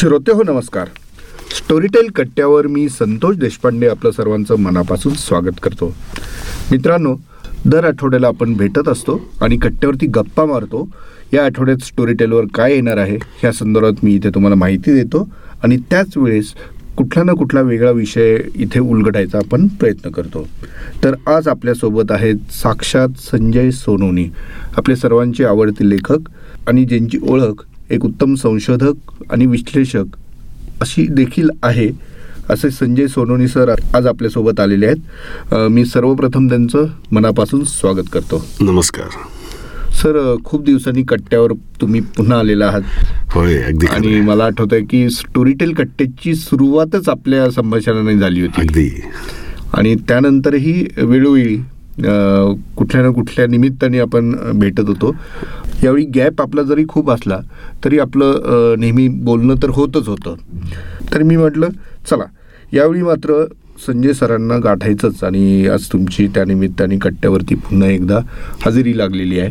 श्रोते हो नमस्कार. स्टोरीटेल कट्ट्यावर मी संतोष देशपांडे आपलं सर्वांचं मनापासून स्वागत करतो. मित्रांनो दर आठवड्याला आपण भेटत असतो आणि कट्ट्यावरती गप्पा मारतो. या आठवड्यात स्टोरीटेलवर काय येणार आहे ह्या संदर्भात मी इथे तुम्हाला माहिती देतो आणि त्याच वेळेस कुठला ना कुठला वेगळा विषय इथे उलगडायचा आपण प्रयत्न करतो. तर आज आपल्यासोबत आहेत साक्षात संजय सोनोनी आपले सर्वांचे आवडते लेखक आणि ज्यांची ओळख एक उत्तम संशोधक आणि विश्लेषक अशी देखील आहे असे संजय सोनोनी सर आज आपल्यासोबत आलेले आहेत. मी सर्वप्रथम त्यांचं मनापासून स्वागत करतो. नमस्कार. सर खूप दिवसांनी कट्ट्यावर तुम्ही पुन्हा आलेला आहात. होय अगदी आणि. मला आठवत आहे की स्टोरीटेल कट्ट्याची सुरुवातच आपल्या संभाषणाने झाली होती. अगदी. आणि त्यानंतरही वेळोवेळी कुठल्या ना कुठल्या निमित्ताने आपण भेटत होतो. यावेळी गॅप आपला जरी खूप असला तरी आपलं नेहमी बोलणं तर होतच होतं. तर मी म्हटलं चला यावेळी मात्र संजय सरांना गाठायचंच आणि आज तुमची त्या निमित्ताने कट्ट्यावरती पुन्हा एकदा हजेरी लागलेली आहे.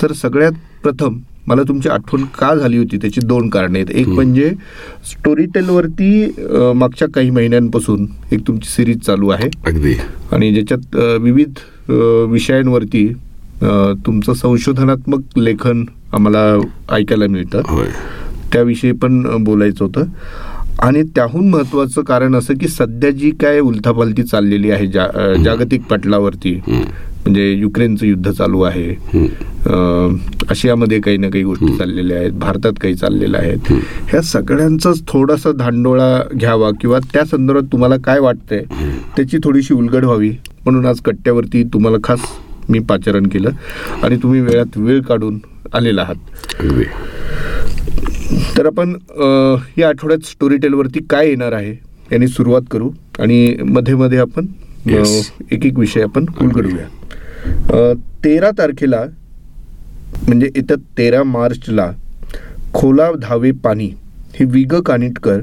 सर सगळ्यात प्रथम मला तुमची आठवण का झाली होती? त्याची दोन कारणे आहेत. एक म्हणजे स्टोरी टेलवरती मागच्या काही महिन्यांपासून एक तुमची सिरीज चालू आहे. अगदी. आणि ज्याच्यात विविध विषयांवरती तुमचं संशोधनात्मक लेखन आम्हाला ऐकायला मिळतं. त्याविषयी पण बोलायचं होतं. आणि त्याहून महत्त्वाचं कारण असं की सध्या जी काय उलथापालथी चाललेली आहे जा जागतिक पटलावरती. म्हणजे युक्रेनचं युद्ध चालू आहे. आशियामध्ये काही ना काही गोष्टी चाललेल्या आहेत भारतात काही चाललेल्या आहेत ह्या सगळ्यांचाच थोडासा धांडोळा घ्यावा किंवा त्या संदर्भात तुम्हाला काय वाटतंय त्याची थोडीशी उलगड व्हावी. म्हणून आज कट्ट्यावरती तुम्हाला खास मी पाचारण केलं आणि तुम्ही वेळात वेळ काढून आलेला आहात. तर आपण या आठवड्यात स्टोरी टेलवरती काय येणार आहे याने सुरुवात करू आणि मध्ये मध्ये आपण. एक एक विषय आपण अ, तेरा तारखेला म्हणजे येत्या तेरा मार्चला खोला धावे पाणी ही विग कानिटकर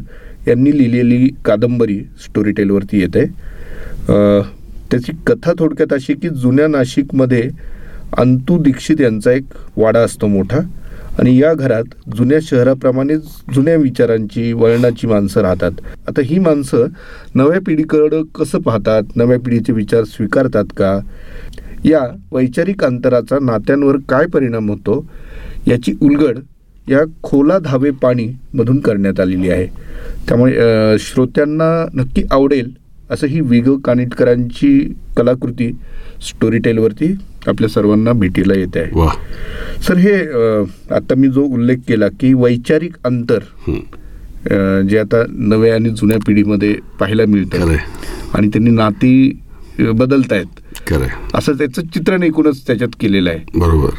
यांनी लिहिलेली कादंबरी स्टोरी टेलवरती येते. अ, त्याची कथा थोडक्यात अशी की जुन्या नाशिकमध्ये अंतू दीक्षित यांचा एक वाडा असतो मोठा. आणि या घरात जुन्या शहराप्रमाणेच जुन्या विचारांची वळणाची माणसं राहतात. आता ही माणसं नव्या पिढीकडं कसं पाहतात? नव्या पिढीचे विचार स्वीकारतात का? या वैचारिक अंतराचा नात्यांवर काय परिणाम होतो? याची उलगड या खोला धावे पाणी मधून करण्यात आलेली आहे. त्यामुळे श्रोत्यांना नक्की आवडेल असं ही विग कानिटकरांची कलाकृती स्टोरी टेलवरती आपल्या सर्वांना भेटीला येते आहे. सर हे आता मी जो उल्लेख केला की वैचारिक अंतर जे आता नव्या आणि जुन्या पिढीमध्ये पाहायला मिळतं आणि त्यांनी नाती बदलतायत असं त्याचं चित्रण एकूणच त्याच्यात केलेलं आहे. बरोबर.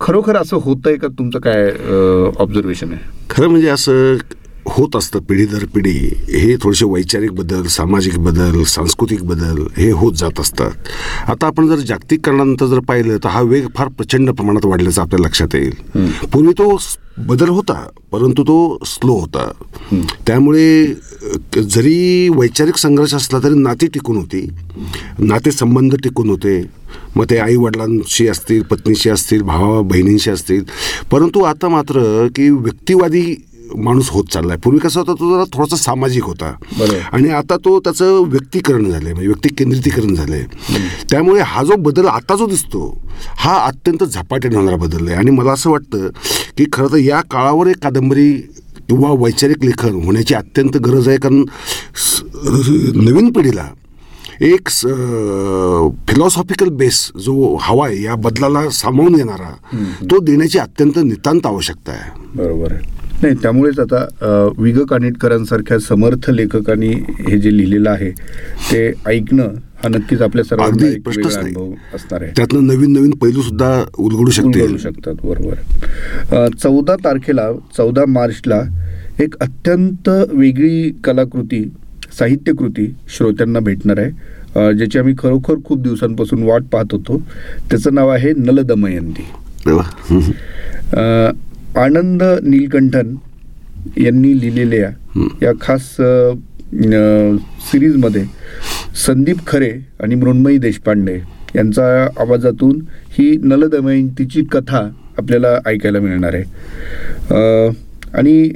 खरोखर असं होतंय का? तुमचं काय ऑब्झर्वेशन आहे? खरं म्हणजे असं होत असतं पिढी दर पिढी. हे थोडेसे वैचारिक बदल सामाजिक बदल सांस्कृतिक बदल हे होत जात असतात. आता आपण जर जागतिकरणानंतर जर पाहिलं तर हा वेग फार प्रचंड प्रमाणात वाढल्याचा आपल्या लक्षात येईल. पूर्वी तो बदल होता परंतु तो स्लो होता. त्यामुळे जरी वैचारिक संघर्ष असला तरी नाती टिकून होती. नातेसंबंध टिकून होते. मग ते आई वडिलांशी असतील पत्नीशी असतील भावा बहिणींशी असतील. परंतु आता मात्र की व्यक्तिवादी माणूस होत चाललाय. पूर्वी कसा होता तो जरा थोडासा सामाजिक होता. आणि आता तो त्याचं व्यक्तीकरण झालंय म्हणजे व्यक्ती केंद्रितीकरण झालंय. त्यामुळे हा जो बदल आता जो दिसतो हा अत्यंत झपाट्याने होणारा बदल आहे. आणि मला असं वाटतं की खरं तर या काळावर एक कादंबरी किंवा वैचारिक लेखन होण्याची अत्यंत गरज आहे. कारण नवीन पिढीला एक फिलॉसॉफिकल बेस जो हवा आहे या बदलाला सामावून घेणारा तो देण्याची अत्यंत नितांत आवश्यकता आहे. बरोबर आहे. नाही त्यामुळेच आता विग कानिटकरांसारख्या समर्थ लेखकांनी हे जे लिहिलेलं आहे ते ऐकणं हा नक्कीच आपल्या सर्वांना एक प्रश्नच वेगळा नाही. अनुभव असणार आहे. त्यातनं नवीन नवीन पैलू सुद्धा उलगडू शकते शकतात बरोबर. चौदा तारखेला चौदा मार्चला एक अत्यंत वेगळी कलाकृती साहित्यकृती श्रोत्यांना भेटणार आहे. ज्याची आम्ही खरोखर खूप दिवसांपासून वाट पाहत होतो. त्याचं नाव आहे नलदमयंती. आनंद नीलकंठन यांनी लिहिलेल्या या. खास सिरीजमध्ये संदीप खरे आणि मृण्मयी देशपांडे यांचा आवाजातून ही नलदमयंतीची कथा आपल्याला ऐकायला मिळणार आहे. आणि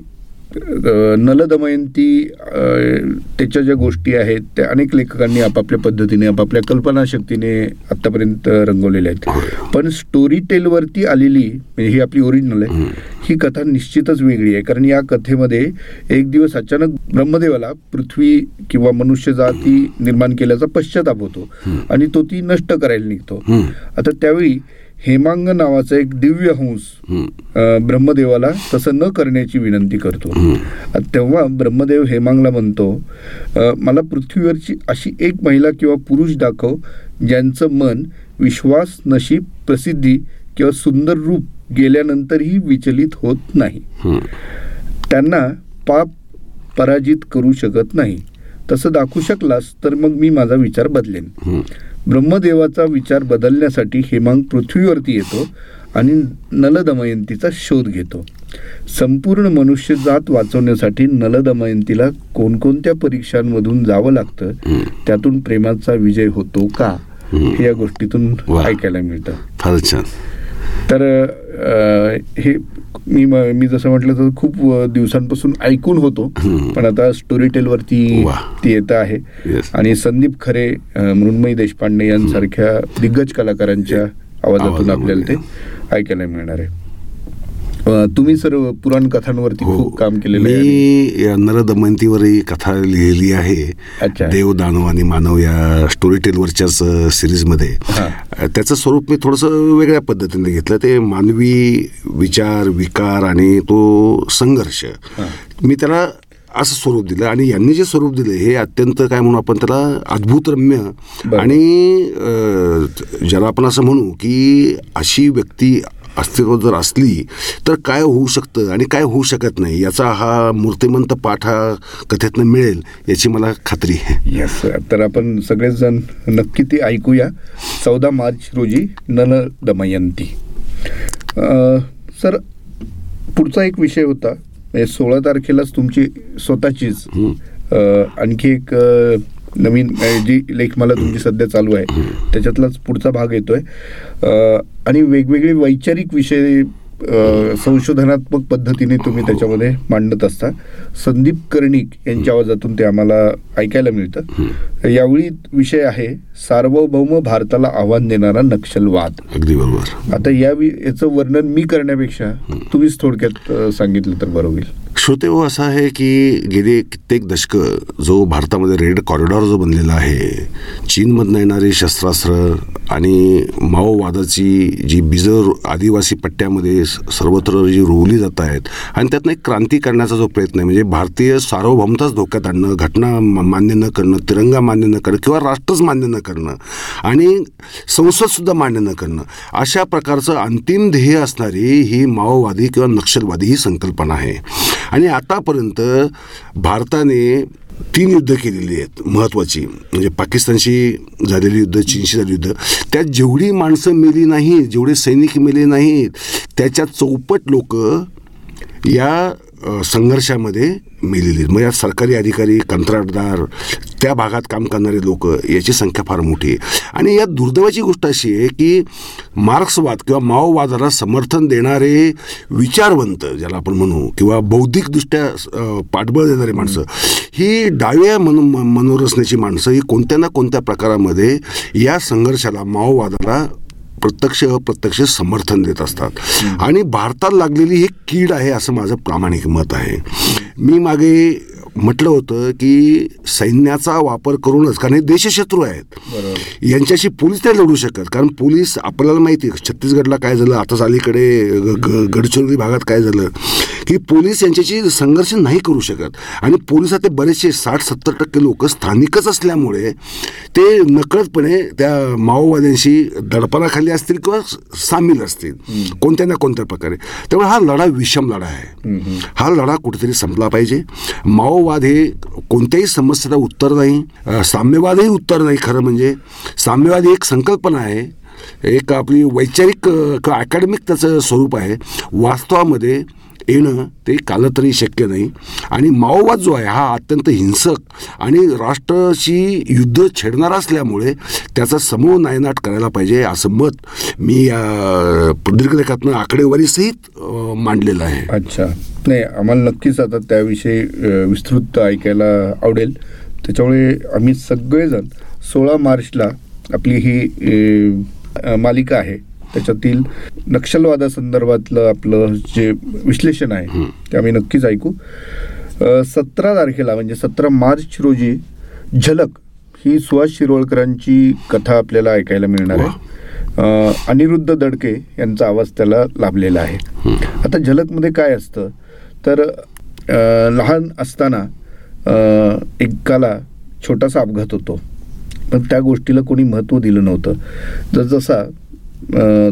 नलदमयंती त्याच्या ज्या गोष्टी आहेत त्या अनेक लेखकांनी आपापल्या पद्धतीने आपापल्या कल्पनाशक्तीने आतापर्यंत रंगवलेल्या आहेत. पण स्टोरी टेलवरती आलेली म्हणजे ही आपली ओरिजिनल आहे ही कथा निश्चितच वेगळी आहे. कारण या कथेमध्ये एक दिवस अचानक ब्रह्मदेवाला पृथ्वी किंवा मनुष्य जाती निर्माण केल्याचा पश्चाताप होतो आणि तो ती नष्ट करायला निघतो. आता त्यावेळी हेमांग नावाचा एक दिव्य हंस ब्रह्मदेवाला तसं न करण्याची विनंती करतो. तेव्हा ब्रह्मदेव हेमांगला म्हणतो मला पृथ्वीवरची अशी एक महिला किंवा पुरुष दाखव ज्यांचं मन विश्वास नशीब प्रसिद्धी किंवा सुंदर रूप गेल्यानंतरही विचलित होत नाही. त्यांना पाप पराजित करू शकत नाही. तसं दाखवू शकलास तर मग मी माझा विचार बदलेन. ब्रह्मदेवाचा विचार बदलण्यासाठी हेमांग पृथ्वीवरती येतो आणि नलदमयंतीचा शोध घेतो. संपूर्ण मनुष्य जात वाचवण्यासाठी नलदमयंतीला कोणकोणत्या परीक्षांमधून जावं लागतं? त्यातून प्रेमाचा विजय होतो का? हे या गोष्टीतून. ऐकायला मिळतं. फारच छान. तर हे मी मी जसं म्हटलं तर खूप दिवसांपासून ऐकून होतो. पण आता स्टोरी टेलवरती. ती येत आहे. आणि संदीप खरे मृण्मयी देशपांडे यांसारख्या दिग्गज कलाकारांच्या आवाजातून आपल्याला ते ऐकायला मिळणार आहे. तुम्ही सर पुराण कथांवरती खूप काम केलेलं मी या नरदमयंतीवर ही कथा लिहिली आहे. देव दानव आणि मानव या स्टोरी टेलवरच्याच सिरीजमध्ये हा. त्याचं स्वरूप मी थोडंसं वेगळ्या पद्धतीने घेतलं ते मानवी विचार विकार आणि तो संघर्ष मी त्याला असं स्वरूप दिलं आणि यांनी जे स्वरूप दिलं हे अत्यंत काय म्हणू आपण त्याला अद्भुत रम्य बरं. आणि ज्याला आपण असं म्हणू की अशी व्यक्ती अस्तित्वात जर असली तर काय होऊ शकतं आणि काय होऊ शकत नाही? याचा हा मूर्तिमंत पाठ हा कथेतनं मिळेल याची मला खात्री आहे. येस तर आपण सगळेच जण नक्की ते ऐकूया. चौदा मार्च रोजी नल दमयंती. सर पुढचा एक विषय होता. म्हणजे सोळा तारखेलाच तुमची स्वतःचीच. आणखी एक नवीन जी लेख मला तुमची सध्या चालू आहे त्याच्यातलाच पुढचा भाग येतोय. आणि वेगवेगळे वैचारिक विषय संशोधनात्मक पद्धतीने तुम्ही त्याच्यामध्ये मांडत असता. संदीप कर्णिक यांच्या आवाजातून ते आम्हाला ऐकायला मिळतं. यावेळी विषय आहे सार्वभौम भारताला आव्हान देणारा नक्षलवाद. अगदी बरोबर. आता या याचं वर्णन मी करण्यापेक्षा तुम्हीच थोडक्यात सांगितलं तर बरं होईल. श्रोते हो असं आहे की गेली कित्येक दशकं जो भारतामध्ये रेड कॉरिडॉर जो बनलेला आहे चीनमधनं येणारी शस्त्रास्त्र आणि माओवादाची जी बिजर आदिवासी पट्ट्यामध्ये सर्वत्र जी रोवली जात आहेत आणि त्यातनं एक क्रांती करण्याचा जो प्रयत्न आहे म्हणजे भारतीय सार्वभौमताच धोक्यात आणणं घटना मा- मान्य न करणं तिरंगा मान्य न करणं किंवा राष्ट्रच मान्य न करणं आणि संसदसुद्धा मान्य न करणं अशा प्रकारचं अंतिम ध्येय असणारी ही माओवादी किंवा नक्षलवादी ही संकल्पना आहे. आणि आतापर्यंत भारताने तीन युद्ध केलेली आहेत महत्त्वाची म्हणजे पाकिस्तानशी झालेली युद्ध चीनशी झालेली युद्ध. त्यात जेवढी माणसं मेली नाहीत जेवढे सैनिक मेले नाहीत त्याच्या चौपट लोक या संघर्षामध्ये मेलेली आहेत. मग यात सरकारी अधिकारी कंत्राटदार त्या भागात काम करणारे लोक याची संख्या फार मोठी आहे आणि यात दुर्दैवाची गोष्ट अशी आहे की मार्क्सवाद किंवा माओवादाला समर्थन देणारे विचारवंत ज्याला आपण म्हणू किंवा बौद्धिकदृष्ट्या पाठबळ देणारी माणसं ही डाव्या मनो म- मनोरचनेची माणसं ही कोणत्या ना कोणत्या प्रकारामध्ये या संघर्षाला माओवादाला प्रत्यक्ष अप्रत्यक्ष समर्थन देत असतात. आणि भारतात लागलेली ही कीड आहे असं माझं प्रामाणिक मत आहे. मी मागे म्हटलं होतं की सैन्याचा वापर करूनच कारण हे देशशत्रू आहेत. यांच्याशी पोलीस नाही लढू शकत कारण पोलीस आपल्याला माहिती आहे छत्तीसगडला काय झालं आताच अलीकडे गडचिरोली भागात काय झालं की पोलीस यांच्याशी संघर्ष नाही करू शकत. आणि पोलिसात ते बरेचसे साठ सत्तर टक्के लोक स्थानिकच असल्यामुळे ते नकळतपणे त्या माओवाद्यांशी दडपणाखाली असतील किंवा सामील असतील कोणत्या ना कोणत्या प्रकारे. त्यामुळे हा लढा विषम लढा आहे. हा लढा कुठेतरी संपला पाहिजे. माओवाद हे कोणत्याही समस्येला उत्तर नाही. साम्यवादही उत्तर नाही खरं म्हणजे. साम्यवाद ही एक संकल्पना आहे. एक आपली वैचारिक किंवा अकॅडमिक त्याचं स्वरूप आहे. वास्तवामध्ये येणं ते कालतरी शक्य नाही. आणि माओवाद जो आहे हा अत्यंत हिंसक आणि राष्ट्राशी युद्ध छेडणारा असल्यामुळे त्याचा समूह नायनाट करायला पाहिजे असं मत मी या प्रदीर्घ लेखातनं आकडेवारीसहित मांडलेलं आहे. अच्छा. नाही आम्हाला नक्कीच आता त्याविषयी विस्तृत ऐकायला आवडेल. त्याच्यामुळे आम्ही सगळेजण सोळा मार्चला आपली ही मालिका आहे. त्याच्यातील नक्षलवादासंदर्भातलं आपलं जे विश्लेषण आहे ते आम्ही नक्कीच ऐकू. सतरा तारखेला म्हणजे सतरा मार्च रोजी झलक ही सुहास शिरोळकरांची कथा आपल्याला ऐकायला मिळणार आहे. अनिरुद्ध दडके यांचा आवाज त्याला लाभलेला आहे. आता झलकमध्ये काय असतं? तर लहान असताना एकाला छोटासा अपघात होतो. पण त्या गोष्टीला कोणी महत्त्व दिलं नव्हतं. जसजसा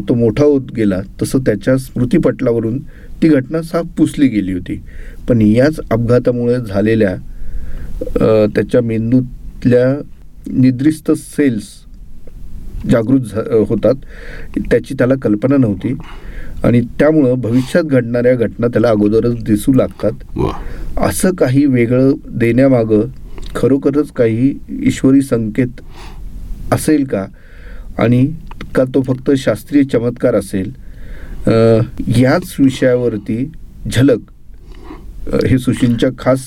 तो मोठा होत गेला तसं त्याच्या स्मृतीपटलावरून ती घटना साफ पुसली गेली होती. पण याच अपघातामुळे झालेल्या त्याच्या मेंदूतल्या निद्रिस्त सेल्स जागृत झा- होतात त्याची त्याला कल्पना नव्हती. आणि त्यामुळं भविष्यात घडणाऱ्या घटना त्याला अगोदरच दिसू लागतात. असं काही वेगळं देण्यामागं खरोखरच काही ईश्वरी संकेत असेल का? आणि का तो फक्त शास्त्रीय चमत्कार असेल? याच विषयावरती झलक हे सुशीलच्या खास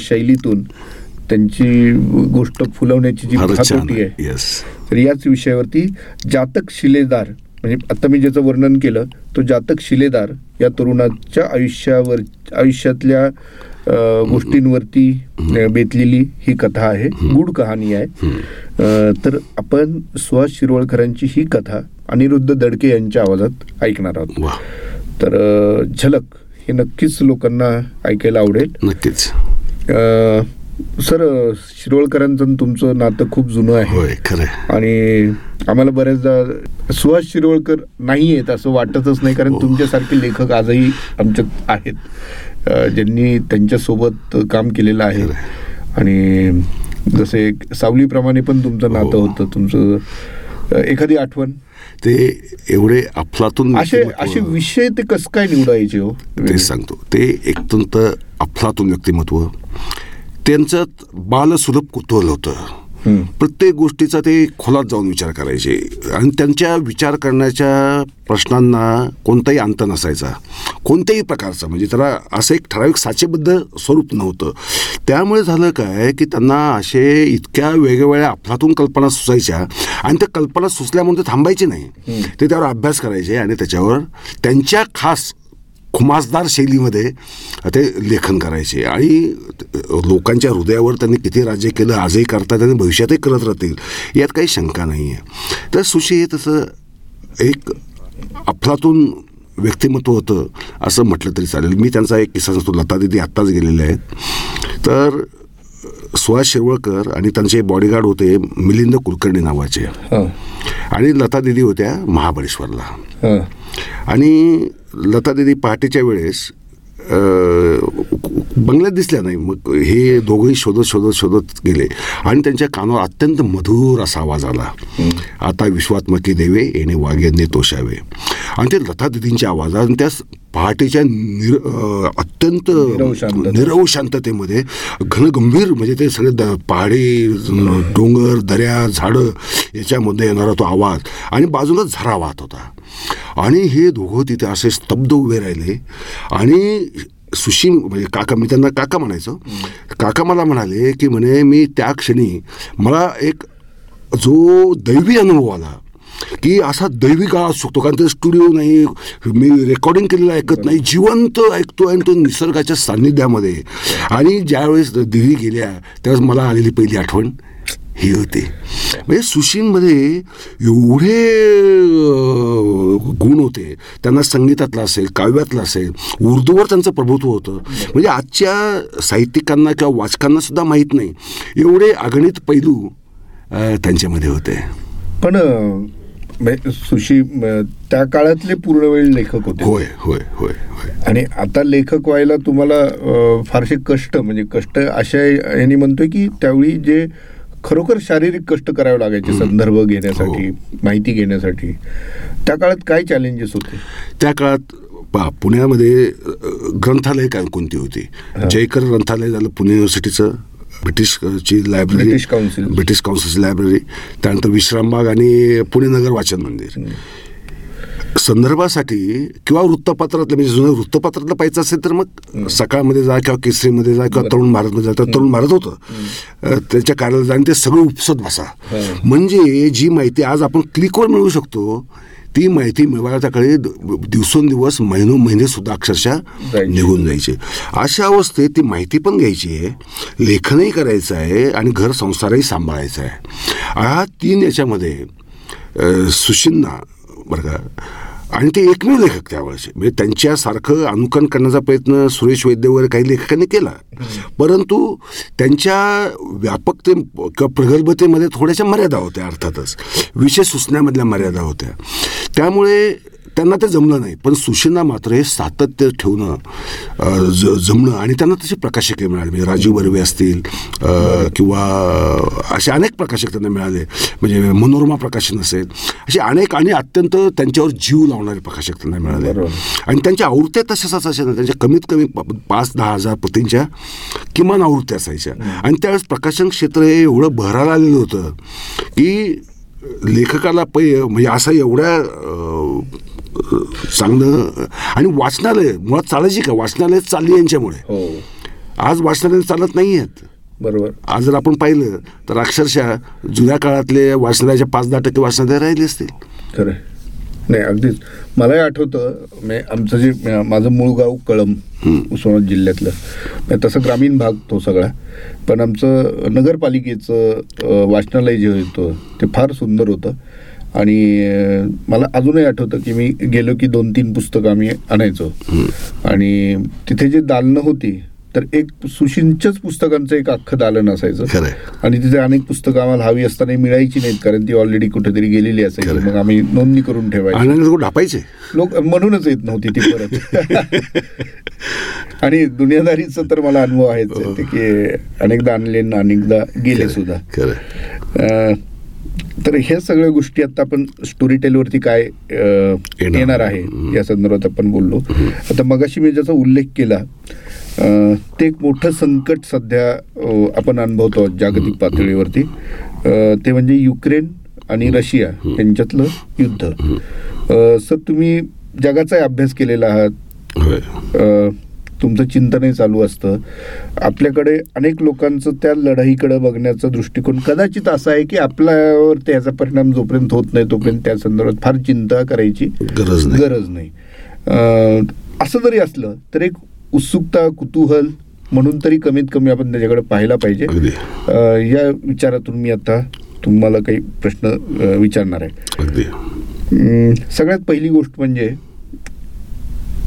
शैलीतून त्यांची गोष्ट फुलवण्याची जी आहे. तर याच विषयावरती जातक शिलेदार म्हणजे आता मी ज्याचं वर्णन केलं तो जातक शिलेदार या तरुणाच्या आयुष्यावर आयुष्यातल्या गोष्टींवरती बेतलेली ही कथा आहे. गूढ कहाणी आहे. तर आपण सुहास शिरोळकरांची ही कथा अनिरुद्ध दडके यांच्या आवाजात ऐकणार आहोत. तर झलक हे नक्कीच लोकांना ऐकायला आवडेल. नक्कीच. सर शिरोळकरांचं तुमचं नातं खूप जुनं आहे. होय आणि आम्हाला बऱ्याचदा सुहास शिरोळकर नाही आहेत असं वाटतच नाही कारण हो. तुमच्यासारखे लेखक आजही आमच्यात आहेत. ज्यांनी त्यांच्यासोबत काम केलेलं आहे. आणि जसे एक सावलीप्रमाणे पण तुमचं नातं हो. होतं तुमचं एखादी आठवण? ते एवढे अफलातून असे असे विषय ते कसं काय निवडायचे हो? तेच सांगतो. ते एकतंत अफलातून व्यक्तिमत्व. त्यांचं बालसुलभ कुतूहल होतं. प्रत्येक गोष्टीचा ते खोलात जाऊन विचार करायचे. आणि त्यांच्या विचार करण्याच्या प्रश्नांना कोणताही अंत नसायचा. कोणत्याही प्रकारचा. म्हणजे त्याला असं एक ठराविक साचेबद्ध स्वरूप नव्हतं. त्यामुळे झालं काय की त्यांना असे इतक्या वेगवेगळ्या अफलातून कल्पना सुचायच्या. आणि त्या कल्पना सुचल्यामुळे ते थांबायचे नाही. ते त्यावर अभ्यास करायचे आणि त्याच्यावर त्यांच्या खास खुमासदार शैलीमध्ये ते लेखन करायचे. आणि लोकांच्या हृदयावर त्यांनी किती राज्य केलं आजही करतात आणि भविष्यातही करत राहतील यात काही शंका नाही आहे तर सुशी हे तसं एक अफलातून व्यक्तिमत्व होतं असं म्हटलं तरी चालेल. मी त्यांचा एक किस्सा सांगतो लता दिदी आत्ताच गेलेले आहेत. तर सुहास शिरवळकर आणि त्यांचे बॉडीगार्ड होते मिलिंद कुलकर्णी नावाचे. आणि लता दिदी होत्या महाबळेश्वरला. आणि लता दिदी पहाटेच्या वेळेस बंगल्यात दिसल्या नाही. मग हे दोघंही शोधत शोधत शोधत गेले. आणि त्यांच्या कानावर अत्यंत मधुर असा आवाज आला. आता विश्वात्मकी देवे येणे वाघ्यांनी तोशावे. आणि ते लता दिदींच्या आवाजात आणि त्या पहाटेच्या निर अत्यंत. निरव शांततेमध्ये घनगंभीर म्हणजे ते सगळे द पहाडी डोंगर दऱ्या झाडं याच्यामध्ये येणारा तो आवाज. आणि बाजूला झरा वाहत होता. आणि हे दोघं तिथे असे स्तब्ध उभे राहिले. आणि सुशी म्हणजे काका मी त्यांना काका म्हणायचो. काका मला म्हणाले की म्हणे मी त्या क्षणी मला एक जो दैवी अनुभव आला की असा दैवी काळ असू शकतो कारण ते स्टुडिओ नाही मी रेकॉर्डिंग केलेलं ऐकत नाही जिवंत ऐकतो आणि तो निसर्गाच्या सान्निध्यामध्ये. आणि ज्यावेळेस दिल्ली गेल्या त्यावेळेस मला आलेली पहिली आठवण ही होती. म्हणजे सुशीनमध्ये एवढे गुण होते. त्यांना संगीतातलं असेल काव्यातलं असेल उर्दूवर त्यांचं प्रभुत्व होतं. म्हणजे आजच्या साहित्यिकांना किंवा वाचकांना सुद्धा माहीत नाही. एवढे अगणित पैलू त्यांच्यामध्ये होते. पण म्हणजे सुशी त्या काळातले पूर्णवेळ लेखक होते. होय होय होय होय. आणि आता लेखक व्हायला तुम्हाला फारसे कष्ट म्हणजे कष्ट अशा यांनी म्हणतोय की त्यावेळी जे खरोखर शारीरिक कष्ट करावे लागायचे संदर्भ घेण्यासाठी माहिती घेण्यासाठी. त्या काळात काय चॅलेंजेस होते? त्या काळात पहा पुण्यामध्ये ग्रंथालय काय कोणती होती? जयकर ग्रंथालय झालं पुणे युनिव्हर्सिटीचं ब्रिटिशची लायब्ररी ब्रिटिश काउन्सिल. ब्रिटिश काउन्सिलची लायब्ररी त्यानंतर विश्रामबाग आणि पुणे नगर वाचन मंदिर. संदर्भासाठी किंवा वृत्तपत्रातलं म्हणजे जुनं वृत्तपत्रातलं पाहिजे असेल तर मग सकाळमध्ये जा किंवा केसरीमध्ये जा किंवा तरुण भारतमध्ये जा तर तरुण भारत होतं. त्यांच्या कार्यालयात जा आणि ते सगळं उपसत बसा. म्हणजे जी माहिती आज आपण क्लिकवर मिळवू शकतो ती माहिती द- दिवसेंदिवस महिनो महिने सुद्धा अक्षरशः. निघून जायचे. अशा अवस्थेत ती माहिती पण घ्यायची आहे लेखनही करायचं आहे आणि घर संसारही सांभाळायचा आहे. हा तीन याच्यामध्ये अ, सुशिन्ना बरं का. आणि ते एकमेव लेखक त्यावेळेचे म्हणजे त्यांच्यासारखं अनुकरण करण्याचा प्रयत्न सुरेश वैद्य वगैरे काही लेखकांनी केला. परंतु त्यांच्या व्यापकते किंवा प्रगल्भतेमध्ये थोड्याशा मर्यादा होत्या अर्थातच. विषय सुचण्यामधल्या मर्यादा होत्या. त्यामुळे त्यांना ते जमलं नाही. पण सुशिना मात्र हे सातत्य ठेवणं ज जमणं आणि त्यांना तसे प्रकाशके मिळाले. म्हणजे राजीव बर्वे असतील किंवा असे अनेक प्रकाशक त्यांना मिळाले. म्हणजे मनोरमा प्रकाशन असेल. असे अनेक आणि अत्यंत त्यांच्यावर जीव लावणारे प्रकाशक त्यांना मिळाले. आणि त्यांच्या आवृत्त्या तशाच असायच्या ना त्यांच्या कमीत कमी पाच दहा हजार पतींच्या किमान आवृत्त्या असायच्या. आणि त्यावेळेस प्रकाशन क्षेत्र हे एवढं बहरायला आलेलं होतं की लेखकाला पै म्हणजे असं एवढ्या चांगलं आणि वाचनालय मुळात चालायची का वाचनालय चालली यांच्यामुळे. हो. आज वाचनालय चालत नाही आहेत बरोबर. आज जर आपण पाहिलं तर अक्षरशः जुन्या काळातले वाचनालयाच्या पाच दहा टक्के वाचनालय राहिले असतील. खरं. नाही अगदीच. मलाही आठवतं म्हणजे आमचं जे म- माझं मूळ गाव कळम उस्मानाबाद जिल्ह्यातलं. तसं ग्रामीण भाग तो सगळा. पण आमचं नगरपालिकेचं वाचनालय जे होतं ते फार सुंदर होतं. आणि मला अजूनही आठवतं की मी गेलो की दोन तीन पुस्तकं आम्ही आणायचो. आणि तिथे जे दालनं होती तर एक सुशिंचच पुस्तकांचं एक अख्खं दालन असायचं. आणि तिथे अनेक पुस्तकं आम्हाला हवी असताना मिळायची नाहीत कारण ती ऑलरेडी कुठेतरी गेलेली असायची. मग आम्ही नोंदणी करून ठेवायची. लोक ढापायचे? लोक म्हणूनच येत नव्हती ती परत. आणि दुनियादारीचं तर मला अनुभव आहेच आहे ते की अनेकदा आणले आणि अनेकदा गेले सुद्धा. तर ह्या सगळ्या गोष्टी आता आपण स्टोरी टेलवरती काय येणार. आहे या संदर्भात आपण बोललो. आता मगाशी मी ज्याचा उल्लेख केला ते एक मोठं संकट सध्या आपण अनुभवतो जागतिक पातळीवरती. ते म्हणजे युक्रेन आणि रशिया यांच्यातलं युद्ध. सर तुम्ही जगाचा अभ्यास केलेला आहात. तुमचं चिंतनही चालू असतं. आपल्याकडे अनेक लोकांचं त्या लढाईकडे बघण्याचा दृष्टिकोन कदाचित असा आहे की आपल्यावर त्याचा परिणाम जोपर्यंत होत नाही तोपर्यंत त्या संदर्भात फार चिंता करायची गरज नाही. गरज नाही. असं जरी असलं तर एक उत्सुकता कुतूहल म्हणून तरी कमीत कमी आपण त्याच्याकडे पाहायला पाहिजे. या विचारातून मी आता तुम्हाला काही प्रश्न विचारणार आहे. सगळ्यात पहिली गोष्ट म्हणजे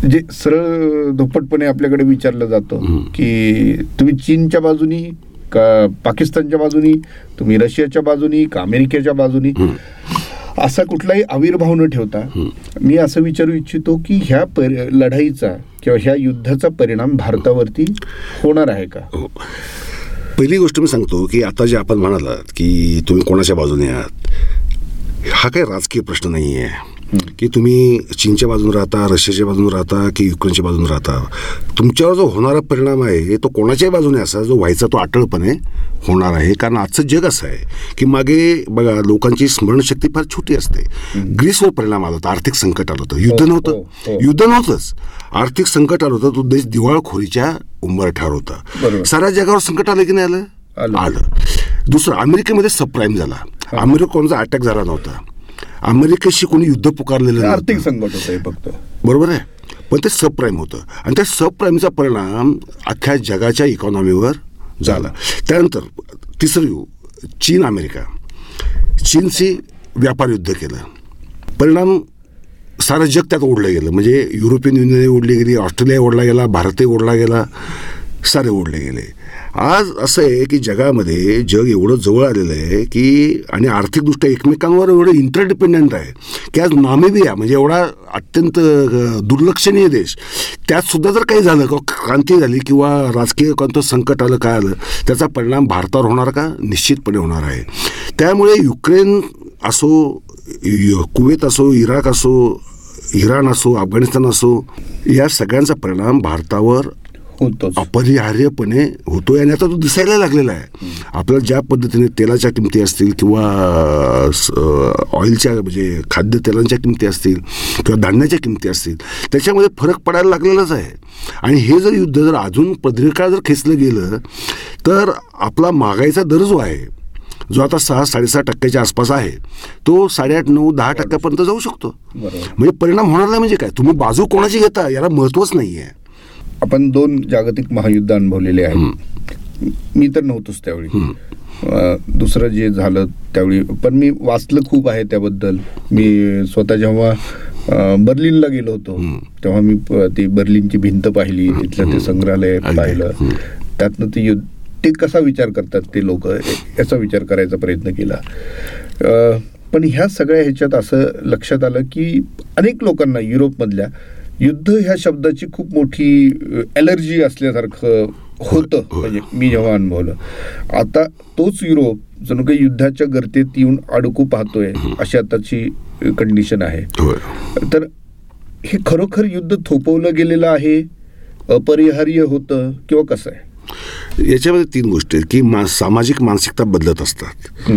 जे सरळ धोपटपणे आपल्याकडे विचारलं जातं. की तुम्ही चीनच्या बाजूनी का पाकिस्तानच्या बाजूनी तुम्ही रशियाच्या बाजूनी का अमेरिकेच्या बाजूनी असा कुठलाही आविर्भाव न ठेवता मी असं विचारू इच्छितो की ह्या पर- लढाईचा किंवा ह्या युद्धाचा परिणाम भारतावरती होणार आहे का? हो. पहिली गोष्ट मी सांगतो की आता जे आपण म्हणालात की तुम्ही कोणाच्या बाजूने आहात हा काही राजकीय प्रश्न नाही आहे की तुम्ही चीनच्या बाजून राहता रशियाच्या बाजून राहता की युक्रेनच्या बाजून राहता? तुमच्यावर जो होणारा परिणाम आहे तो कोणाच्याही बाजूने असा जो व्हायचा तो अटळपणे होणार आहे. कारण आजचं जग असं आहे की मागे बघा लोकांची स्मरणशक्ती फार छोटी असते. ग्रीसवर परिणाम आला होता आर्थिक संकट आलं होतं. युद्ध हो, नव्हतं. हो, हो. युद्ध नव्हतंच. आर्थिक संकट आलं होतं तो देश दिवाळखोरीच्या उंबरठ्यावर होता. साऱ्या जगावर संकट आलं की नाही आलं? आलं. आलं. दुसरं अमेरिकेमध्ये सबप्राईम झाला. अमेरिकेचा अटॅक झाला नव्हता. अमेरिकेशी कोणी युद्ध पुकारलेलं आर्थिक संकट होतं फक्त. बरोबर आहे. पण ते सबप्राईम होतं. आणि त्या सबप्राईमचा परिणाम अख्ख्या जगाच्या इकॉनॉमीवर झाला. त्यानंतर तिसरं येऊ चीन अमेरिका. चीनशी व्यापार युद्ध केलं. परिणाम सारं जग त्यात ओढलं गेलं. म्हणजे युरोपियन युनियन ओढली गेली ऑस्ट्रेलिया ओढला गेला भारतही ओढला गेला सारे ओढले गेले. आज असं आहे की जगामध्ये जग एवढं जवळ आलेलं आहे की आणि आर्थिकदृष्ट्या एकमेकांवर एवढं इंटरडिपेंडंट आहे. की आज नामिबिया म्हणजे एवढा अत्यंत दुर्लक्षणीय देश. त्यात सुद्धा जर काही झालं किंवा क्रांती झाली किंवा राजकीय कोणतं संकट आलं काय आलं त्याचा परिणाम भारतावर होणार का? निश्चितपणे होणार आहे. त्यामुळे युक्रेन असो कुवेत असो इराक असो इराण असो अफगाणिस्तान असो या सगळ्यांचा परिणाम भारतावर अपरिहार्यपणे होतोय आणि आता तो दिसायला लागलेला आहे. आपल्याला ज्या पद्धतीने तेलाच्या किमती असतील किंवा ऑइलच्या म्हणजे खाद्यतेलांच्या किमती असतील किंवा धान्याच्या किमती असतील त्याच्यामध्ये फरक पडायला लागलेलाच आहे. आणि हे जर युद्ध जर अजून प्रदीर्घकाळ जर खेचलं गेलं तर आपला महागाईचा दर जो आहे. जो आता सहा साडेसहा टक्क्याच्या आसपास आहे. तो साडेआठ नऊ दहा टक्क्यापर्यंत जाऊ शकतो. म्हणजे परिणाम होणार नाही म्हणजे काय? तुम्ही बाजू कोणाची घेता? याला महत्वच नाही आहे आपण दोन जागतिक महायुद्ध अनुभवलेले आहेत. मी तर नव्हतोच त्यावेळी. दुसरं जे झालं त्यावेळी पण मी वाचलं खूप आहे त्याबद्दल. मी स्वतः जेव्हा बर्लिनला गेलो होतो तेव्हा मी ती बर्लिनची भिंत पाहिली तिथलं ते संग्रहालय. पाहिलं. त्यातनं ते युद्ध ते कसा विचार करतात ते लोक? याचा विचार करायचा प्रयत्न केला. पण ह्या सगळ्या ह्याच्यात असं लक्षात आलं की अनेक लोकांना युरोपमधल्या युद्ध ह्या शब्दाची खूप मोठी ॲलर्जी असल्यासारखं होतं. म्हणजे मी जेव्हा अनुभवलं. आता तोच युरोप जणू काही युद्धाच्या गर्तेत येऊन अडकू पाहतोय अशी आताची कंडिशन आहे. तर हे खरोखर युद्ध थोपवलं गेलेलं आहे अपरिहार्य होतं किंवा कसं आहे? याच्यामध्ये तीन गोष्टी आहेत की मा सामाजिक मानसिकता बदलत असतात.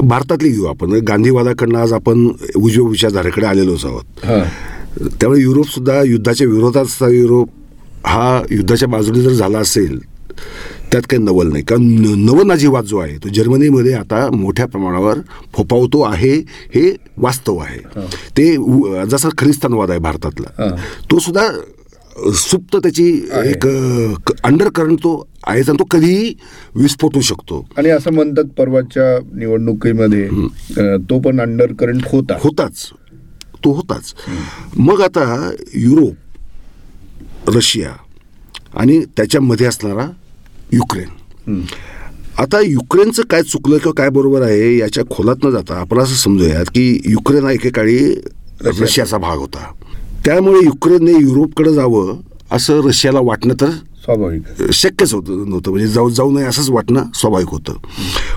भारतातली घेऊ आपण गांधीवादाकडनं आज आपण उजव्या विचारधारेकडे आलेलोच आहोत. हां. त्यामुळे युरोप सुद्धा युद्धाच्या विरोधात असता युरोप हा युद्धाच्या बाजूने जर झाला असेल त्यात काही नवल नाही. कारण नवनाजीवाद जो आहे तो जर्मनीमध्ये आता मोठ्या प्रमाणावर फोपावतो आहे हे वास्तव आहे. ते जसा खलिस्तानवाद आहे भारतातला. तो सुद्धा सुप्त त्याची. एक अंडर करंट तो आहे आणि तो कधीही विस्फोट होऊ शकतो. आणि असं म्हणतात परवाच्या निवडणुकीमध्ये तो पण अंडर करंट होता होताच. तो होताच. मग आता युरोप रशिया आणि त्याच्यामध्ये असणारा युक्रेन. आता युक्रेनचं काय चुकलं किंवा काय बरोबर आहे याच्या खोलात न जाता आपण असं समजूयात की युक्रेन हा एकेकाळी रशियाचा भाग होता. त्यामुळे युक्रेनने युरोपकडे जावं असं रशियाला वाटणं तर स्वाभाविक शक्यच होतं नव्हतं. म्हणजे जाऊ जाऊ नये असंच वाटणं स्वाभाविक होतं.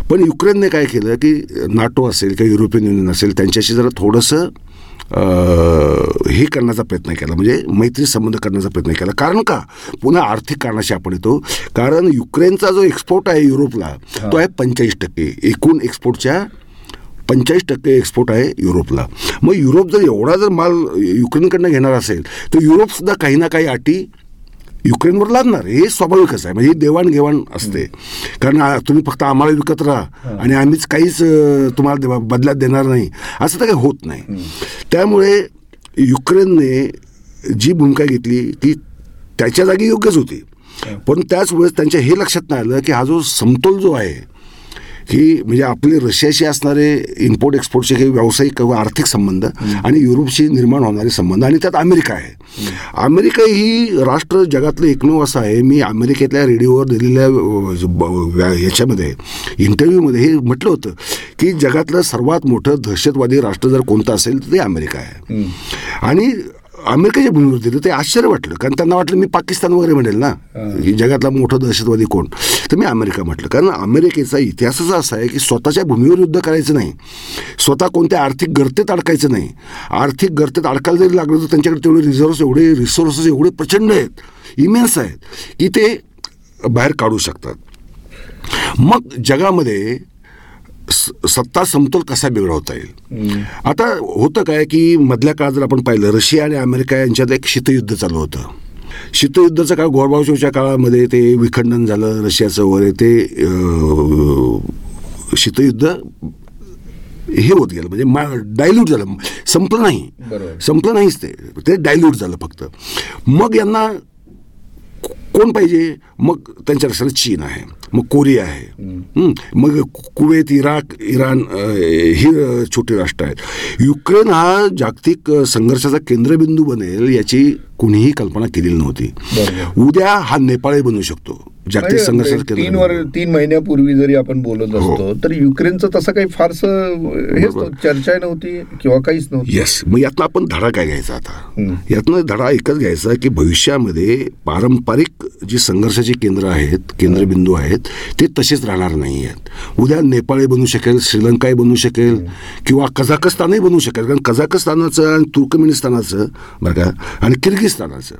पण युक्रेनने काय केलं की नाटो असेल किंवा युरोपियन युनियन असेल त्यांच्याशी जरा थोडंसं हे करण्याचा प्रयत्न केला. म्हणजे मैत्री संबंध करण्याचा प्रयत्न केला. कारण का? पुन्हा आर्थिक कारणाशी आपण येतो. कारण युक्रेनचा जो एक्सपोर्ट आहे युरोपला तो आहे पंचेचाळीस टक्के. एकूण एक्सपोर्टच्या पंचेचाळीस टक्के एक्सपोर्ट आहे युरोपला. मग युरोप जर एवढा जर माल युक्रेनकडनं घेणार असेल तर युरोपसुद्धा काही ना काही अटी युक्रेनवर लादणार. हे स्वाभाविकच आहे. म्हणजे ही देवाणघेवाण असते. कारण तुम्ही फक्त आम्हाला विकत राहा. आणि आम्हीच काहीच तुम्हाला दे- बदल्यात देणार नाही. असं तर काही होत नाही. त्यामुळे युक्रेनने जी भूमिका घेतली ती त्याच्या जागी योग्यच होती. पण त्याच वेळेस त्यांच्या हे लक्षात नाही आलं की हा जो समतोल जो आहे की म्हणजे आपले रशियाशी असणारे इम्पोर्ट एक्सपोर्टचे काही व्यावसायिक किंवा आर्थिक संबंध आणि युरोपशी निर्माण होणारे संबंध आणि त्यात अमेरिका आहे. अमेरिका ही राष्ट्र जगातलं एकमेव असं आहे. मी अमेरिकेतल्या रेडिओवर दिलेल्या याच्यामध्ये इंटरव्ह्यूमध्ये हे म्हटलं होतं की जगातलं सर्वात मोठं दहशतवादी राष्ट्र जर कोणतं असेल तर ते अमेरिका आहे. आणि अमेरिकेच्या भूमीवर दिलं ते आश्चर्य वाटलं. कारण त्यांना वाटलं मी पाकिस्तान वगैरे म्हणेल ना. की जगातला मोठा दहशतवादी कोण? तर मी अमेरिका म्हटलं. कारण अमेरिकेचा इतिहासच असा आहे की स्वतःच्या भूमीवर युद्ध करायचं नाही. स्वतः कोणत्या आर्थिक गर्तेत अडकायचं नाही. आर्थिक गर्तेत अडकायला जरी लागलं तर त्यांच्याकडे तेवढे रिझर्व्स एवढे रिसोर्सेस एवढे प्रचंड आहेत. इमेन्स आहेत. की ते बाहेर काढू शकतात. मग जगामध्ये सत्ता समतोल कसा बिघडवता येईल? आता होतं काय की मधल्या काळात जर आपण पाहिलं रशिया आणि अमेरिका यांच्यात एक शीतयुद्ध चालू होतं. शीतयुद्धाचं काळ गोरबावशोच्या काळामध्ये ते विखंडन झालं रशियाचं वगैरे ते शीतयुद्ध हे होत गेलं. म्हणजे मा डायल्यूट झालं. संपलं नाही. संपलं नाहीच ते. ते डायल्यूट झालं फक्त. मग यांना कोण पाहिजे? मग त्यांच्या लक्षात चीन आहे मग कोरिया आहे. मग कुवेत इराक इराण ही छोटी राष्ट्र आहेत. युक्रेन हा जागतिक संघर्षाचा केंद्रबिंदू बनेल याची कुणीही कल्पना केलेली नव्हती. उद्या हा नेपाळही बनू शकतो. जागतिक संघर्षाचं म्हणजे तीन वर तीन महिन्यापूर्वी जरी आपण बोलत असतो तर युक्रेनचं तसं काही फारसं हेच चर्चा नव्हती किंवा काहीच नव्हतं. येस मग यातनं आपण धडा काय घ्यायचा आता. यातनं धडा एकच घ्यायचा की भविष्यामध्ये पारंपरिक जी संघर्षाची केंद्र आहेत केंद्रबिंदू आहेत ते तसेच राहणार नाही आहेत उद्या नेपाळही बनू शकेल श्रीलंकाही बनू शकेल किंवा कझाकस्तानही बनू शकेल. कारण कझाकस्तानाचं आणि तुर्कमेनिस्तानाचं बरं का आणि किर्गिस्तानाचं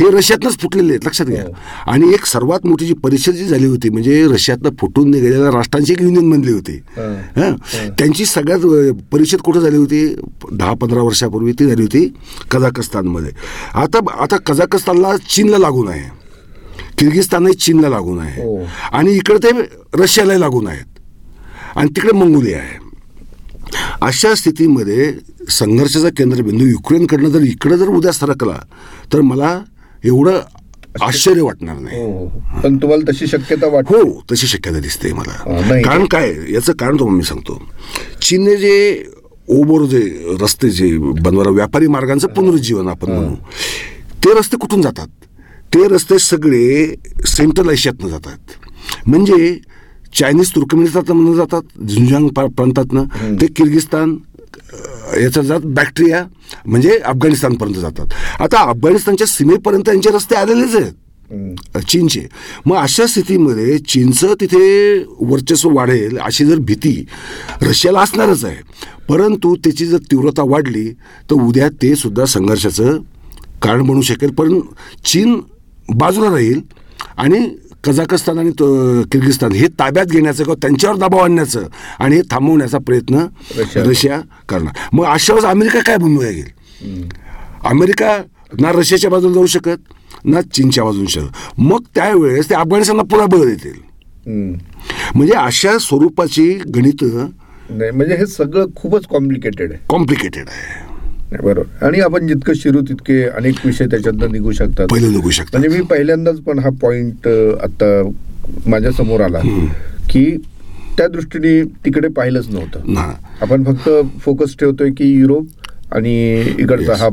हे रशियातनंच फुटलेले आहेत लक्षात घ्या. आणि एक सर्वात मोठी जी परिषद जी झाली होती म्हणजे रशियातनं फुटून निघालेल्या राष्ट्रांची एक युनियन बनली होती. हं. त्यांची सगळ्यात परिषद कुठं झाली होती? दहा पंधरा वर्षापूर्वी ती झाली होती कझाकस्तानमध्ये. आता आता कझाकस्तानला चीनला लागून आहे किर्गिस्तानही चीनला लागून आहे हो. आणि इकडे ते रशियालाही लागून आहेत आणि तिकडे मंगोलिया आहे. अशा स्थितीमध्ये संघर्षाचा केंद्रबिंदू युक्रेनकडनं जर इकडं जर उद्या सरकला तर मला एवढं आश्चर्य वाटणार नाही. हो हो. पण तुम्हाला तशी शक्यता वाटते हो तशी शक्यता दिसते मला. कारण काय? याचं कारण तुम्हाला मी सांगतो. चीनने जे ओबोर जे रस्ते जे बनवला व्यापारी मार्गांचं पुनरुज्जीवन आपण म्हणू ते रस्ते कुठून जातात? ते रस्ते सगळे सेंट्रल एशियातनं जातात. म्हणजे चायनीज तुर्कमेनिस्तानमधून जातात झुंजांग प्रा- प्रांतातनं. ते किर्गिस्तान याचा जात बॅक्टेरिया म्हणजे अफगाणिस्तानपर्यंत जातात. आता अफगाणिस्तानच्या सीमेपर्यंत यांचे रस्ते आलेलेच आहेत. चीनचे. मग अशा स्थितीमध्ये चीनचं तिथे वर्चस्व वाढेल अशी जर भीती रशियाला असणारच आहे. परंतु त्याची जर तीव्रता वाढली तर उद्या ते सुद्धा संघर्षाचं कारण बनू शकेल. पण चीन बाजूला राहील आणि कझाकस्तान आणि तो- किर्गिस्तान हे ताब्यात घेण्याचं किंवा त्यांच्यावर दबाव आणण्याचं आणि हे थांबवण्याचा प्रयत्न रशिया. करणार. मग अशा वेळेस अमेरिका काय भूमिका घेईल? अमेरिका ना रशियाच्या बाजूला जाऊ शकत ना चीनच्या बाजूला शकत. मग त्यावेळेस ते अफगाणिस्तानला पुन्हा बळ देतील. म्हणजे अशा स्वरूपाची गणित नाही म्हणजे हे सगळं खूपच कॉम्प्लिकेटेड आहे. कॉम्प्लिकेटेड आहे. बरोबर. आणि आपण जितकं शिरू तितके अनेक विषय त्याच्यातनं निघू शकतात. पहिलं निघू शकतात. म्हणजे मी पहिल्यांदाच पण हा पॉइंट आता माझ्यासमोर आला की त्या दृष्टीने तिकडे पाहिलंच नव्हतं. ना. आपण फक्त फोकस ठेवतोय की युरोप आणि इकडचा हा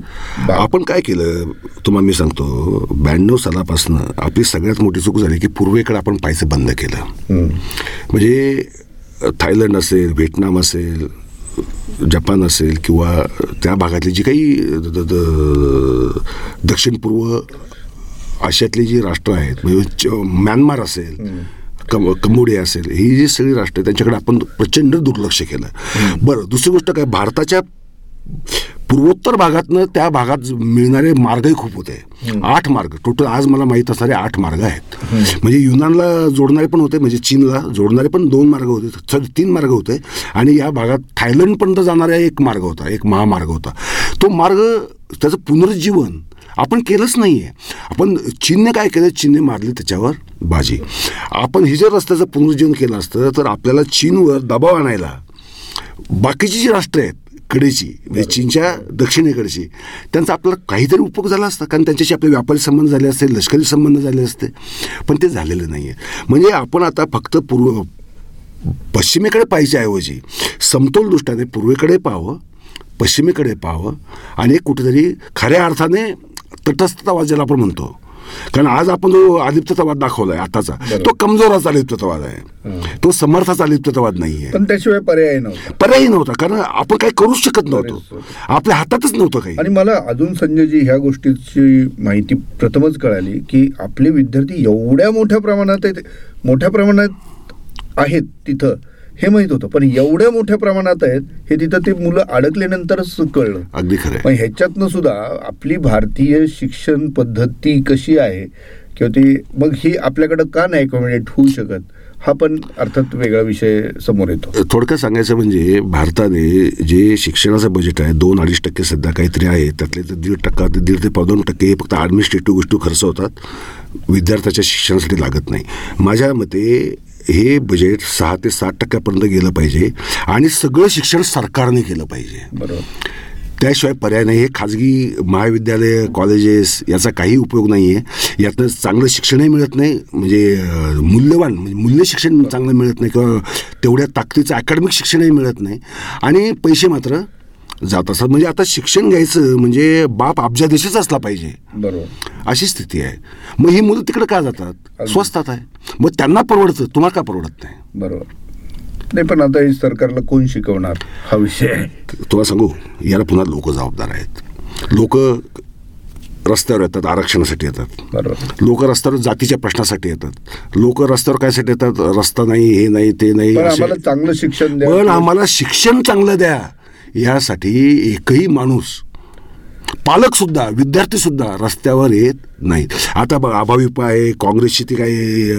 आपण काय केलं? तुम्हाला मी सांगतो ब्याण्णव सालापासून आपली सगळ्यात मोठी चूक झाली की पूर्वेकडे आपण पाहायचं बंद केलं. म्हणजे थायलंड असेल व्हिएटनाम असेल जपान असेल किंवा त्या भागातली जी काही दक्षिण पूर्व आशियातली जी राष्ट्र आहेत म्हणजे म्यानमार असेल कम कंबोडिया असेल ही जी सगळी राष्ट्र आहेत त्यांच्याकडे आपण प्रचंड दुर्लक्ष केलं. बरं दुसरी गोष्ट काय भारताच्या पूर्वोत्तर भागातनं त्या भागात मिळणारे मार्गही खूप होते. आठ मार्ग. टोटल आज मला माहीत असणारे आठ मार्ग आहेत. म्हणजे युनानला जोडणारे पण होते म्हणजे चीनला जोडणारे पण दोन मार्ग होते तीन मार्ग होते. आणि या भागात थायलंडपर्यंत जाणारा एक मार्ग होता एक महामार्ग होता. तो मार्ग त्याचं पुनरुज्जीवन आपण केलंच नाही आहे आपण चीनने काय केलं? चीनने मारली त्याच्यावर बाजी. आपण हे जर रस्त्याचं पुनरुज्जीवन केलं असतं तर आपल्याला चीनवर दबाव आणायला बाकीची जी राष्ट्र आहेत कडेची म्हणजे चीनच्या दक्षिणेकडची. त्यांचा आपल्याला काहीतरी उपयोग झाला असता. कारण त्यांच्याशी आपले व्यापारी संबंध झाले असते लष्करी संबंध झाले असते. पण ते झालेलं नाही आहे म्हणजे आपण आता फक्त पूर्व पश्चिमेकडे पाहायच्या ऐवजी समतोल दृष्टाने पूर्वेकडे पाहावं पश्चिमेकडे पाहावं आणि कुठेतरी खऱ्या अर्थाने तटस्थतावाद ज्याला आपण म्हणतो. कारण आज आपण जो अलिप्ततावाद दाखवलाय आताचा. तो कमजोराचा अलिप्ततावाद आहे. तो समर्थाचा अलिप्ततावाद नाही आहे पण त्याशिवाय पर्याय नव्हता. पर्यायी नव्हता कारण आपण काही करूच शकत नव्हतो. आपल्या हातातच नव्हतं काही. आणि मला अजून संजयजी ह्या गोष्टीची माहिती प्रथमच कळाली की आपले विद्यार्थी एवढ्या मोठ्या प्रमाणात आहेत मोठ्या प्रमाणात आहेत तिथं हे माहीत होतं. पण एवढ्या मोठ्या प्रमाणात आहेत हे तिथं ते मुलं अडकल्यानंतरच कळलं. अगदी खरं ह्याच्यातनं सुद्धा आपली भारतीय शिक्षण पद्धती कशी आहे किंवा ती मग ही आपल्याकडं का नाही अकॉमोडेट होऊ शकत हा पण अर्थात वेगळा विषय समोर येतो. थोडक्यात सांगायचं म्हणजे भारताने जे शिक्षणाचं बजेट आहे दोन अडीच टक्के सध्या काहीतरी आहे त्यातले तर दीड टक्का ते दीड ते पावदोन टक्के हे फक्त ॲडमिनिस्ट्रेटिव्ह गोष्टी खर्च होतात विद्यार्थ्याच्या शिक्षणासाठी लागत नाही. माझ्या मते हे बजेट सहा ते सात टक्क्यापर्यंत गेलं पाहिजे आणि सगळं शिक्षण सरकारने केलं पाहिजे. बरोबर. त्याशिवाय पर्याय नाही हे खाजगी महाविद्यालय कॉलेजेस याचा काही उपयोग नाही आहे यातनं चांगलं शिक्षणही मिळत नाही. म्हणजे मूल्यवान म्हणजे मूल्य शिक्षण चांगलं मिळत नाही किंवा तेवढ्या ताकदीचं अकॅडमिक शिक्षणही मिळत नाही. आणि पैसे मात्र जात असतात. म्हणजे आता शिक्षण घ्यायचं म्हणजे बाप अब्जादेशीच असला पाहिजे. बरोबर. अशी स्थिती आहे. मग ही मुलं तिकडे का जातात? स्वस्तात आहे. मग त्यांना परवडतं तुम्हाला का परवडत नाही? बरोबर. नाही पण आता हे सरकारला कोण शिकवणार? हा विषय आहे. तुम्हाला सांगू याला पुन्हा लोक जबाबदार आहेत. लोक रस्त्यावर येतात आरक्षणासाठी येतात. बरोबर. लोक रस्त्यावर जातीच्या प्रश्नासाठी येतात. लोक रस्त्यावर कायसाठी येतात? रस्ता नाही हे नाही ते नाही आम्हाला चांगलं शिक्षण द्या. पण आम्हाला शिक्षण चांगलं द्या. यासाठी एकही माणूस पालक सुद्धा विद्यार्थी सुद्धा रस्त्यावर येत नाहीत. आता बघ अभाविपा आहे काँग्रेसची ती काही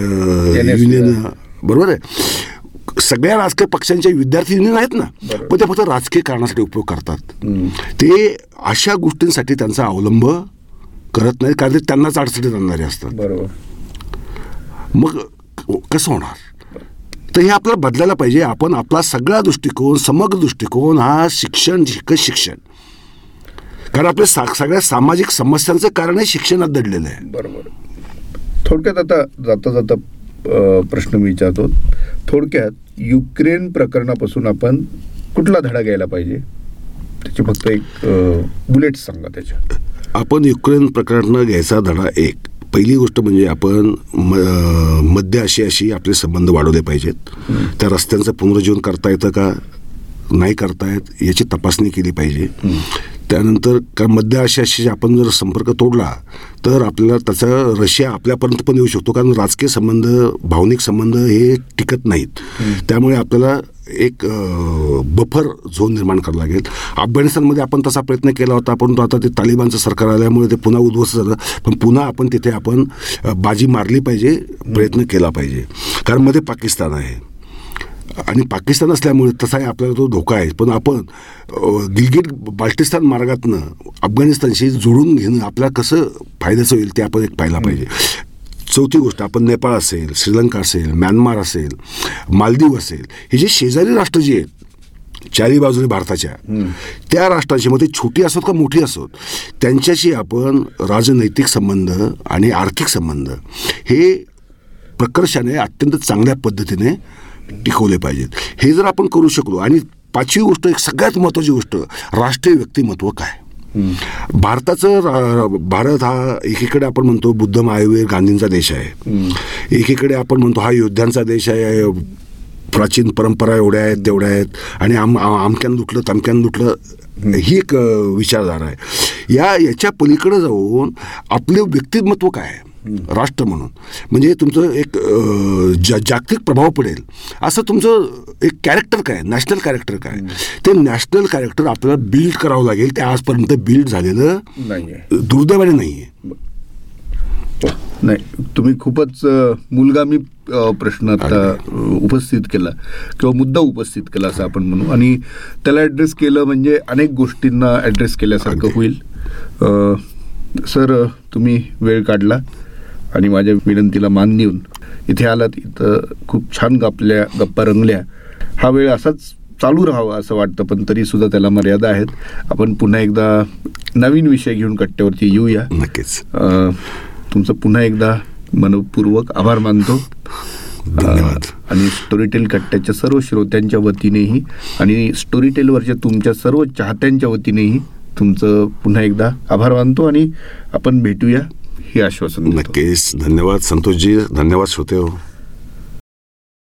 युनियन बरोबर आहे? सगळ्या राजकीय पक्षांच्या विद्यार्थी युनियन आहेत ना. पण ते फक्त राजकीय कारणासाठी उपयोग करतात. ते अशा गोष्टींसाठी त्यांचा अवलंब करत नाही कारण ते त्यांनाच अडचणीत आणणारे असतात. बरोबर. मग कसं होणार? तर हे आपल्याला बदलायला पाहिजे. आपण आपला सगळा दृष्टिकोन समग्र दृष्टिकोन हा शिक्षण शिक शिक्षण. कारण आपल्या सा सगळ्या सामाजिक समस्यांचं कारण हे शिक्षणात दडलेलं आहे. बरोबर. थोडक्यात आता जाता जाता प्रश्न मी विचारतो. थोडक्यात युक्रेन प्रकरणापासून आपण कुठला धडा घ्यायला पाहिजे? त्याची फक्त एक बुलेट सांगा त्याच्या आपण युक्रेन प्रकरणानं घ्यायचा धडा एक. पहिली गोष्ट म्हणजे आपण म मध्य आशियाशी आपले संबंध वाढवले पाहिजेत. त्या रस्त्यांचं पुनरुज्जीवन करता येतं का? नाही करता येत याची तपासणी केली पाहिजे. त्यानंतर का मध्य आशियाशी आपण जर संपर्क तोडला तर आपल्याला त्याचा रशिया आपल्यापर्यंत पण येऊ शकतो कारण राजकीय संबंध भावनिक संबंध हे टिकत नाहीत. त्यामुळे आपल्याला एक बफर झोन निर्माण करावा लागेल. अफगाणिस्तानमध्ये आपण तसा प्रयत्न केला होता परंतु आता ते तालिबानचं सरकार आल्यामुळे ते पुन्हा उद्ध्वस्त झालं. पण पुन्हा आपण तिथे आपण बाजी मारली पाहिजे प्रयत्न केला पाहिजे. कारण मध्ये पाकिस्तान आहे. आणि पाकिस्तान असल्यामुळे तसाही आपल्याला तो धोका आहे. पण आपण गिलगिट बाल्टिस्तान मार्गातनं अफगाणिस्तानशी जुळून घेणं आपल्याला कसं फायद्याचं होईल ते आपण एक पाहायला पाहिजे. चौथी गोष्ट आपण नेपाळ असेल श्रीलंका असेल म्यानमार असेल मालदीव असेल हे जे शेजारी राष्ट्र जे आहेत चारी बाजूने भारताच्या त्या राष्ट्रांची मग ते छोटी असोत का मोठी असोत त्यांच्याशी आपण राजनैतिक संबंध आणि आर्थिक संबंध हे प्रकर्षाने अत्यंत चांगल्या पद्धतीने टिकवले पाहिजेत. हे जर आपण करू शकलो आणि पाचवी गोष्ट एक सगळ्यात महत्त्वाची गोष्ट राष्ट्रीय व्यक्तिमत्व काय? भारताचं रा- भारत हा एकीकडे आपण म्हणतो बुद्ध महावीर गांधींचा देश आहे. एकीकडे आपण म्हणतो हा योद्ध्यांचा देश आहे प्राचीन परंपरा एवढ्या आहेत तेवढ्या आहेत आणि आम आमक्यान आमक्यानं तमक्यान दुटलं ही एक विचारधारा आहे. या याच्या पलीकडे जाऊन आपले व्यक्तिमत्व काय आहे? राष्ट्र म्हणून. म्हणजे तुमचं एक जा जागतिक प्रभाव पडेल. असं तुमचं एक कॅरेक्टर काय? नॅशनल कॅरेक्टर काय? ते नॅशनल कॅरेक्टर आपल्याला बिल्ड करावं लागेल. ते आजपर्यंत बिल्ड झालेलं दुर्दैवाने नाही आहे नाही. तुम्ही खूपच मुलगामी प्रश्न आता उपस्थित केला. किंवा मुद्दा उपस्थित केला असं आपण म्हणू. आणि त्याला ॲड्रेस केलं म्हणजे अनेक गोष्टींना ॲड्रेस केल्यासारखं. होईल. सर तुम्ही वेळ काढला. आणि माझ्या विनंतीला मान देऊन इथे आलात इथं खूप छान गपल्या गप्पा रंगल्या. हा वेळ असाच चालू राहावा असं वाटतं पण तरी सुद्धा त्याला मर्यादा आहेत. आपण पुन्हा एकदा नवीन विषय घेऊन कट्ट्यावरती येऊया. नक्कीच. तुमचं पुन्हा एकदा मनपूर्वक आभार मानतो. धन्यवाद. आणि स्टोरीटेल कट्ट्याच्या सर्व श्रोत्यांच्या वतीनेही आणि स्टोरीटेलवरच्या तुमच्या सर्व चाहत्यांच्या वतीनेही तुमचं पुन्हा एकदा आभार मानतो आणि आपण भेटूया. हे आश्वासन नक्कीच. धन्यवाद संतोषजी. धन्यवाद श्रोते हो.